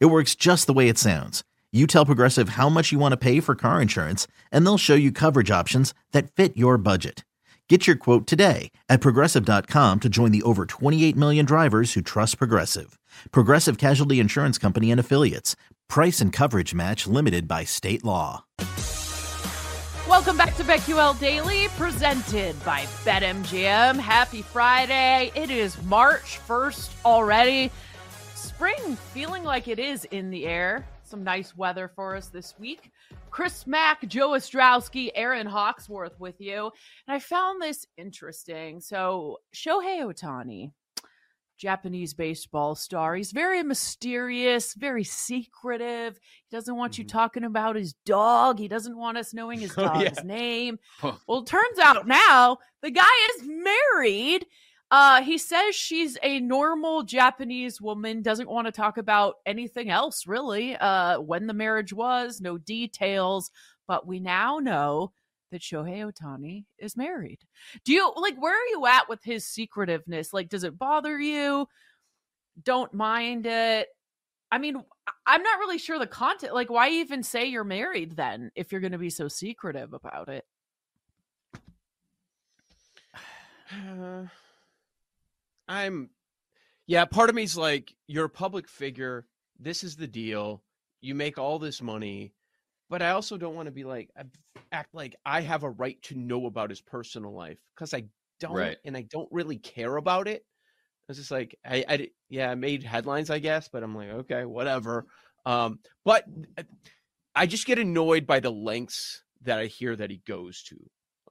It works just the way it sounds. You tell Progressive how much you want to pay for car insurance, and they'll show you coverage options that fit your budget. Get your quote today at progressive.com to join the over 28 million drivers who trust Progressive. Progressive Casualty Insurance Company and Affiliates. Price and coverage match limited by state law. Welcome back to BetQL Daily, presented by BetMGM. Happy Friday. It is March 1st already. Spring feeling like it is in the air. Some nice weather for us this week. Chris Mack, Joe Ostrowski, Erin Hawksworth with you. And I found this interesting. So, Shohei Ohtani, Japanese baseball star, he's very mysterious, very secretive. He doesn't want you Mhm. talking about his dog. He doesn't want us knowing his Oh, dog's yeah. name. Huh. Well, it turns out now the guy is married. Uh, he says she's a normal Japanese woman, doesn't want to talk about anything else really. Uh, when the marriage was, no details, but we now know that Shohei Ohtani is married. Do you like where are you at with his secretiveness? Like, does it bother you? Don't mind it. I mean, I'm not really sure the content. Like, why even say you're married then if you're going to be so secretive about it? Uh, I'm, yeah. Part of me's like, you're a public figure. This is the deal. You make all this money, but I also don't want to be like act like I have a right to know about his personal life because I don't, Right. and I don't really care about it. It's just like I, I, yeah, I made headlines, I guess, but I'm like, okay, whatever. Um, but uh, I just get annoyed by the lengths that I hear that he goes to.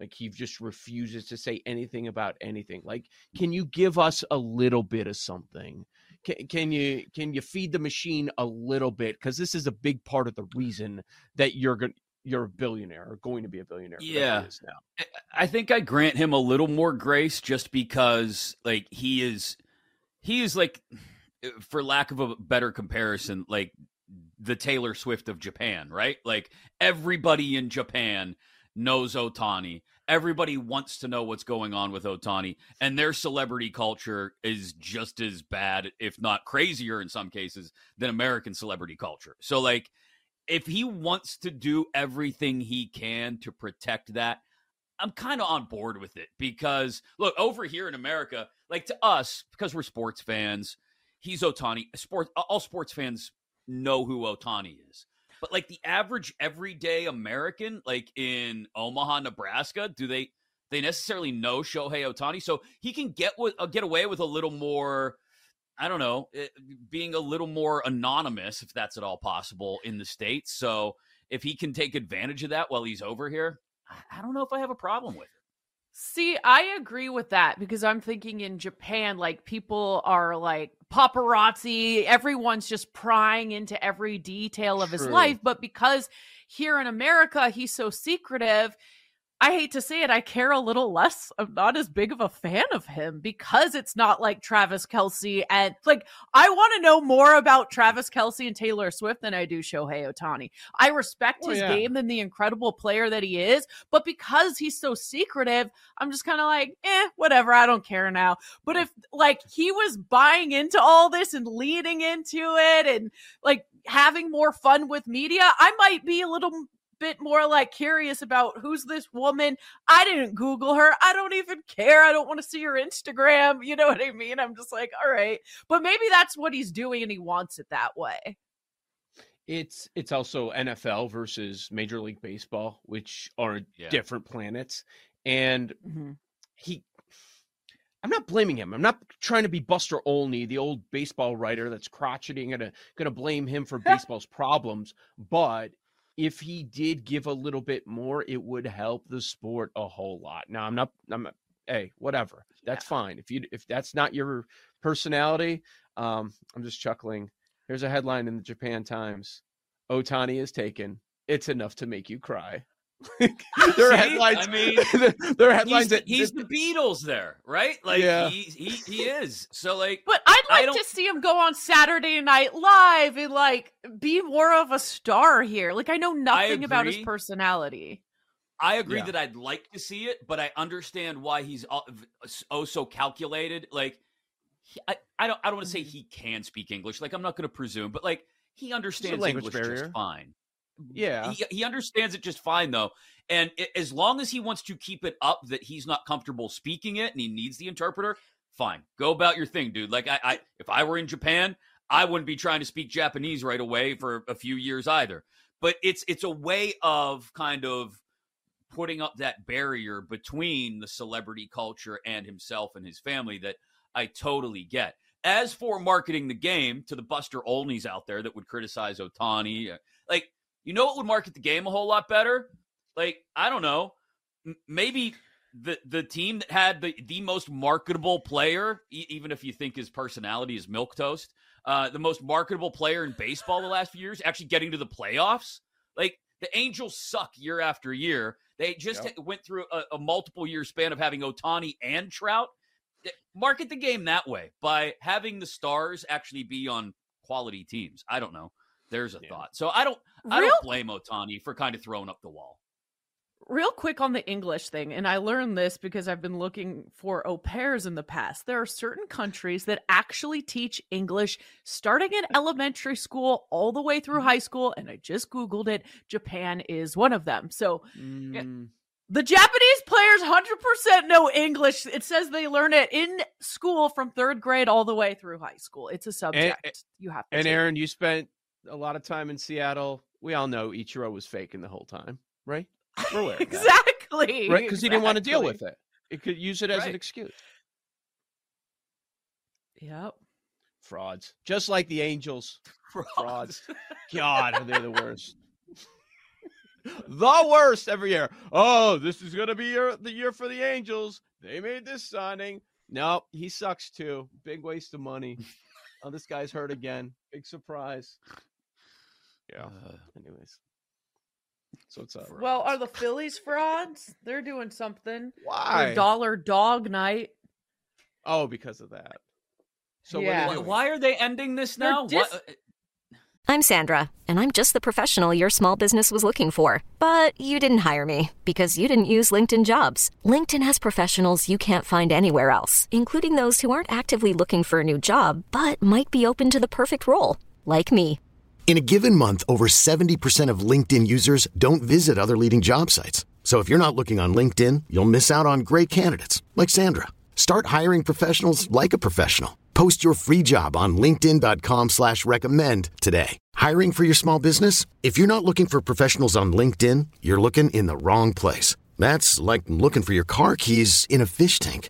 Like he just refuses to say anything about anything. Like, can you give us a little bit of something? Can, can you can you feed the machine a little bit? Because this is a big part of the reason that you're going you're a billionaire or going to be a billionaire. Yeah. I think I grant him a little more grace just because like he is he is like uh, for lack of a better comparison like the Taylor Swift of Japan, right? Like everybody in Japan knows Ohtani. Everybody wants to know what's going on with Ohtani and their celebrity culture is just as bad if not crazier in some cases than American celebrity culture. So like if he wants to do everything he can to protect that I'm kind of on board with it because look over here in America, like to us, because we're sports fans, he's Ohtani. Sports, all sports fans know who Ohtani is. But like the average everyday American, like in Omaha, Nebraska, do they they necessarily know Shohei Ohtani? So he can get with uh, get away with a little more. I don't know, eh, being a little more anonymous, if that's at all possible in the states. So if he can take advantage of that while he's over here, I- I don't know if I have a problem with it. See, I agree with that because I'm thinking in Japan, like people are like paparazzi, everyone's just prying into every detail of his life. But because here in America, he's so secretive, I hate to say it, I care a little less. I'm not as big of a fan of him because it's not like Travis Kelce. And like, I want to know more about Travis Kelce and Taylor Swift than I do Shohei Ohtani. I respect Oh, his yeah. game and the incredible player that he is, but because he's so secretive, I'm just kind of like, eh, whatever. I don't care now. But if like he was buying into all this and leading into it and like having more fun with media, I might be a little bit more like curious about who's this woman. I didn't Google her. I don't even care. I don't want to see her Instagram. You know what I mean? I'm just like, all right. But maybe that's what he's doing and he wants it that way. It's it's also NFL versus Major League Baseball, which are Yeah. different planets. And Mhm. he I'm not blaming him. I'm not trying to be Buster Olney, the old baseball writer that's crotchety and gonna gonna blame him for baseball's problems. But if he did give a little bit more, it would help the sport a whole lot. Now I'm not I'm not, hey, whatever. That's fine. If you if that's not your personality, um, I'm just chuckling. Here's a headline in the Japan Times. Ohtani is taken, it's enough to make you cry. there are See? headlines. I mean, there are headlines he's, the, that he's the Beatles there, right? Like Yeah. he, he he is. So like But I'd like to see him go on Saturday Night Live and like be more of a star here. Like I know nothing about his personality. I agree Yeah. that I'd like to see it, but I understand why he's oh, oh so calculated. Like, he, I, I don't I don't want to say mm-hmm. he can speak English. Like, I'm not going to presume, but like he understands language English barrier. just fine. Yeah. He, he understands it just fine though, and i- as long as he wants to keep it up that he's not comfortable speaking it and he needs the interpreter, fine. Go about your thing, dude. Like I, I if I were in Japan, I wouldn't be trying to speak Japanese right away for a few years either. But it's it's a way of kind of putting up that barrier between the celebrity culture and himself and his family that I totally get. As for marketing the game to the Buster Olneys out there that would criticize Ohtani, uh, like you know what would market the game a whole lot better? Like I don't know, m- maybe the the team that had the the most marketable player, e- even if you think his personality is milk toast, uh, the most marketable player in baseball the last few years, actually getting to the playoffs. Like the Angels suck year after year. They just Yep. went through a, a multiple year span of having Ohtani and Trout. Market the game that way by having the stars actually be on quality teams. I don't know. There's a Yeah. thought. So I don't. I Real don't blame Ohtani for kind of throwing up the wall. real quick on the English thing, and I learned this because I've been looking for au pairs in the past. There are certain countries that actually teach English starting in elementary school all the way through mm-hmm. high school, and I just Googled it. Japan is one of them. So eh, Mm, the Japanese players 100% know English. It says they learn it in school from third grade all the way through high school. It's a eh, subject you have to and take. Erin, you spent a lot of time in Seattle. We all know Ichiro was faking the whole time, right? We're aware of that. exactly. right? Because he didn't want to deal with it. It could use it as an excuse. Yep. Frauds, just like the Angels. Frauds. God, they're the worst. the worst every year. Oh, this is gonna be your, the year for the Angels. They made this signing. No, he sucks too. Big waste of money. Oh, this guy's hurt again. Big surprise. Yeah. Uh, Anyways, so it's up? Well, are the Phillies frauds? They're doing something. Why? Their dollar dog night. Oh, because of that. So Yeah. what why, are they why are they ending this now? dis- What- I'm Sandra, and I'm just the professional your small business was looking for. But you didn't hire me because you didn't use LinkedIn jobs. LinkedIn has professionals you can't find anywhere else, including those who aren't actively looking for a new job but might be open to the perfect role, like me. In a given month, over 70% of LinkedIn users don't visit other leading job sites. So if you're not looking on LinkedIn, you'll miss out on great candidates like Sandra. Start hiring professionals like a professional. Post your free job on linkedin.com slash recommend today. Hiring for your small business? If you're not looking for professionals on LinkedIn, you're looking in the wrong place. That's like looking for your car keys in a fish tank.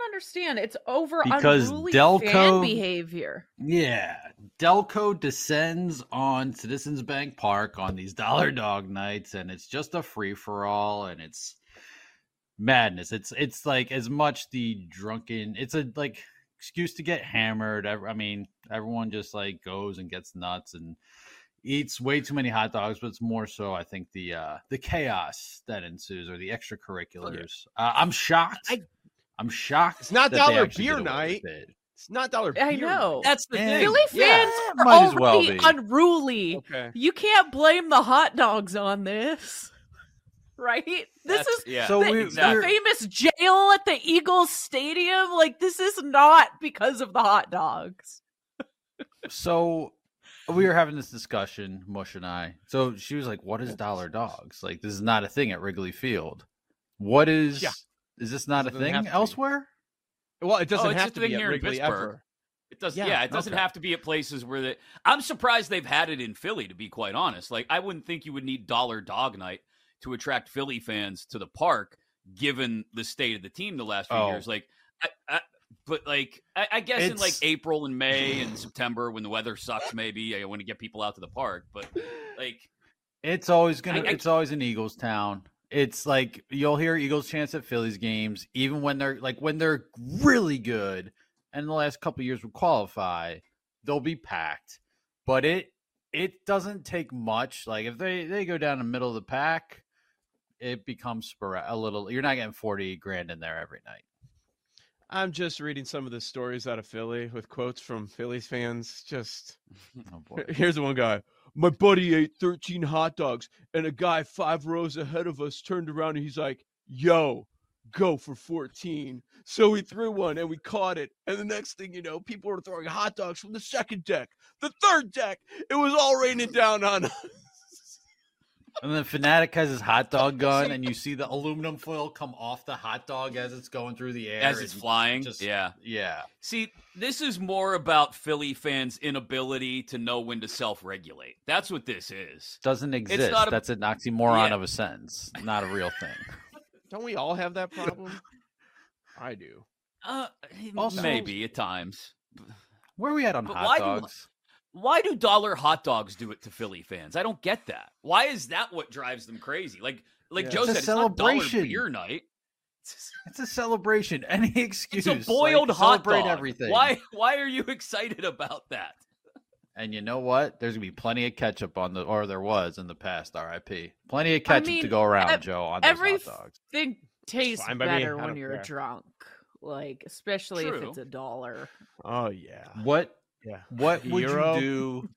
understand. It's over Because unruly Delco- fan behavior. Yeah. Delco descends on Citizens Bank Park on these dollar dog nights, and it's just a free for all, and it's madness. It's it's like as much the drunken. It's a like excuse to get hammered. I mean, everyone just like goes and gets nuts and eats way too many hot dogs. But it's more so, I think the uh the chaos that ensues or the extracurriculars. Uh, I'm shocked. I- I'm shocked. It's not that dollar beer night. it. It's not dollar. I beer know. That's the thing. Philly fans it are might as well be. unruly. Okay. You can't blame the hot dogs on this. right? This That's- is yeah. So the, we- the famous jail at the Eagles Stadium. Like this is not because of the hot dogs. so we were having this discussion, Mush and I. So she was like, "What is dollar dogs? Like this is not a thing at Wrigley Field. What is? Yeah. Is this not a It doesn't thing elsewhere? Well, it doesn't Oh, have to be thing at here in Wrigley Pittsburgh. ever. It does. Yeah, Yeah, it doesn't okay. have to be at places where they. I'm surprised they've had it in Philly. To be quite honest, like I wouldn't think you would need Dollar Dog Night to attract Philly fans to the park, given the state of the team the last few Oh. years. Like, I, I, but like I, I guess in like April and May and September when the weather sucks, maybe I want to get people out to the park. But like, It's always gonna. I- I- it's always an Eagles town. It's like you'll hear Eagles chants at Phillies games, even when they're like when they're really good. And the last couple of years would qualify, they'll be packed. But it it doesn't take much. Like if they they go down the middle of the pack, it becomes sporadic. A little. You're not getting forty grand in there every night. I'm just reading some of the stories out of Philly with quotes from Phillies fans. Just Oh boy. here's one guy. My buddy ate 13 hot dogs, and a guy five rows ahead of us turned around and he's like, "Yo, go for 14." So we threw one and we caught it. And the next thing you know, people were throwing hot dogs from the second deck, the third deck. It was all raining down on us. And then Phanatic has his hot dog gun, and you see the aluminum foil come off the hot dog as it's going through the air. as it's flying, just- yeah. Yeah. See, this is more about Philly fans' inability to know when to self-regulate. That's what this is. doesn't exist. not a- That's an oxymoron Yeah. of a sentence, not a real thing. Don't we all have that problem? I do. Uh, Also- maybe at times. Where are we at on But hot why do- dogs? Why do dollar hot dogs do it to Philly fans? I don't get that. Why is that what drives them crazy? Like, like Yeah. Joe It's a said, it's not dollar celebration. beer night. It's a celebration. Any excuse. It's a boiled like, hot celebrate dog. everything. Why? Why are you excited about that? And you know what? There's gonna be plenty of ketchup on the, or there was in the past. R.I.P. Plenty of I ketchup to go around, ev- Joe. On those Every hot dogs. thing tastes fine me. better when you're care. drunk. Like especially if it's a dollar. Oh yeah. What? Yeah. What would Hero? you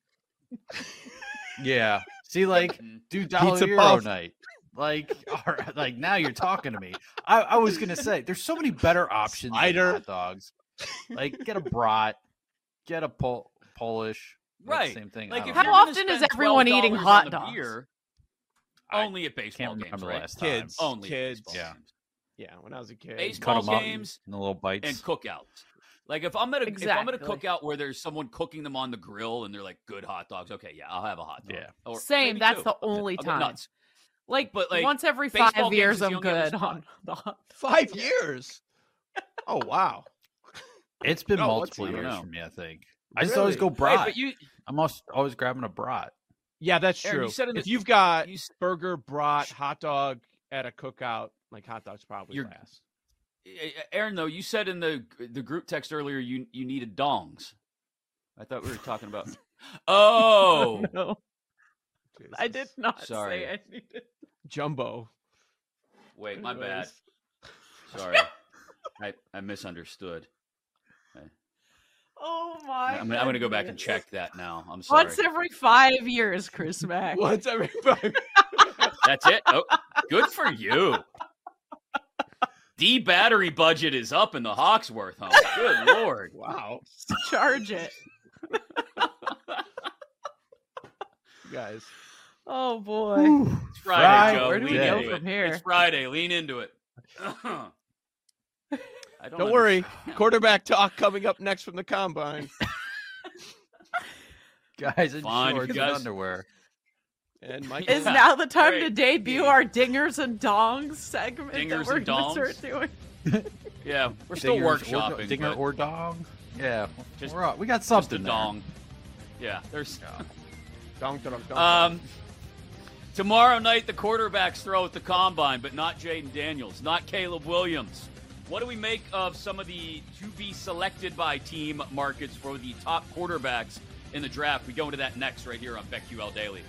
do? yeah. See, like, Mm. do Dollar Pizza Hero Puff. night. Like, all right, like now you're talking to me. I, I was gonna say there's so many better options than hot dogs. Like, get a brat, get a Pol- Polish. Right. Same thing. Like, I if don't How you're know. gonna often is everyone eating hot dogs? Beer, only at baseball games, right? last time. Kids. Only Kids. Yeah. games. Yeah, when I was a kid. Baseball cut up games in the little bites. and cookouts. Like if I'm at a if I'm at a cookout where there's someone cooking them on the grill and they're like good hot dogs, okay, yeah, I'll have a hot dog. Yeah. Or Same, that's two. the only I'll time. nuts. Like, But, like, once every five years, I'm good on the hot. Five years. Oh wow. It's been oh, No, multiple years know. for me. I think. I just always go Really? brat. Right, but you I'm always, always grabbing a brat. Yeah, that's Erin, true. you said in if the- you've got you burger, brat, hot dog at a cookout, like hot dogs probably You're- last. Erin, though, you said in the the group text earlier you you needed dongs. I thought we were talking about. Oh, No, I did not Sorry. say I needed. Jumbo. wait, my bad. Sorry, I I misunderstood. Oh my! I'm, gonna- I'm gonna go back and check that now. I'm sorry. Once every five years, Chris Mack. Once every five. That's it. Oh, good for you. D battery budget is up in the Hawksworth home. Good lord. wow, Charge it. guys. Oh boy. It's Friday, Joe. Where do we Lean go into from it. here? It's Friday. Lean into it. I Don't worry. Quarterback talk coming up next from the combine. Guys in Fine, shorts you and underwear. And Mike Is now the time to Great. debut our dingers and dongs segment Dingers that we're and gonna start doing? Yeah, we're still Dingers or- workshopping. Dinger or dong? Yeah, Just- we're all- we got just a something there. dong. Yeah, there's. Dong, dong, dong, Um, tomorrow night, the quarterbacks throw at the combine, but not Jayden Daniels, not Caleb Williams. What do we make of some of the to be selected by team markets for the top quarterbacks in the draft? We go into that next right here on BetQL Daily.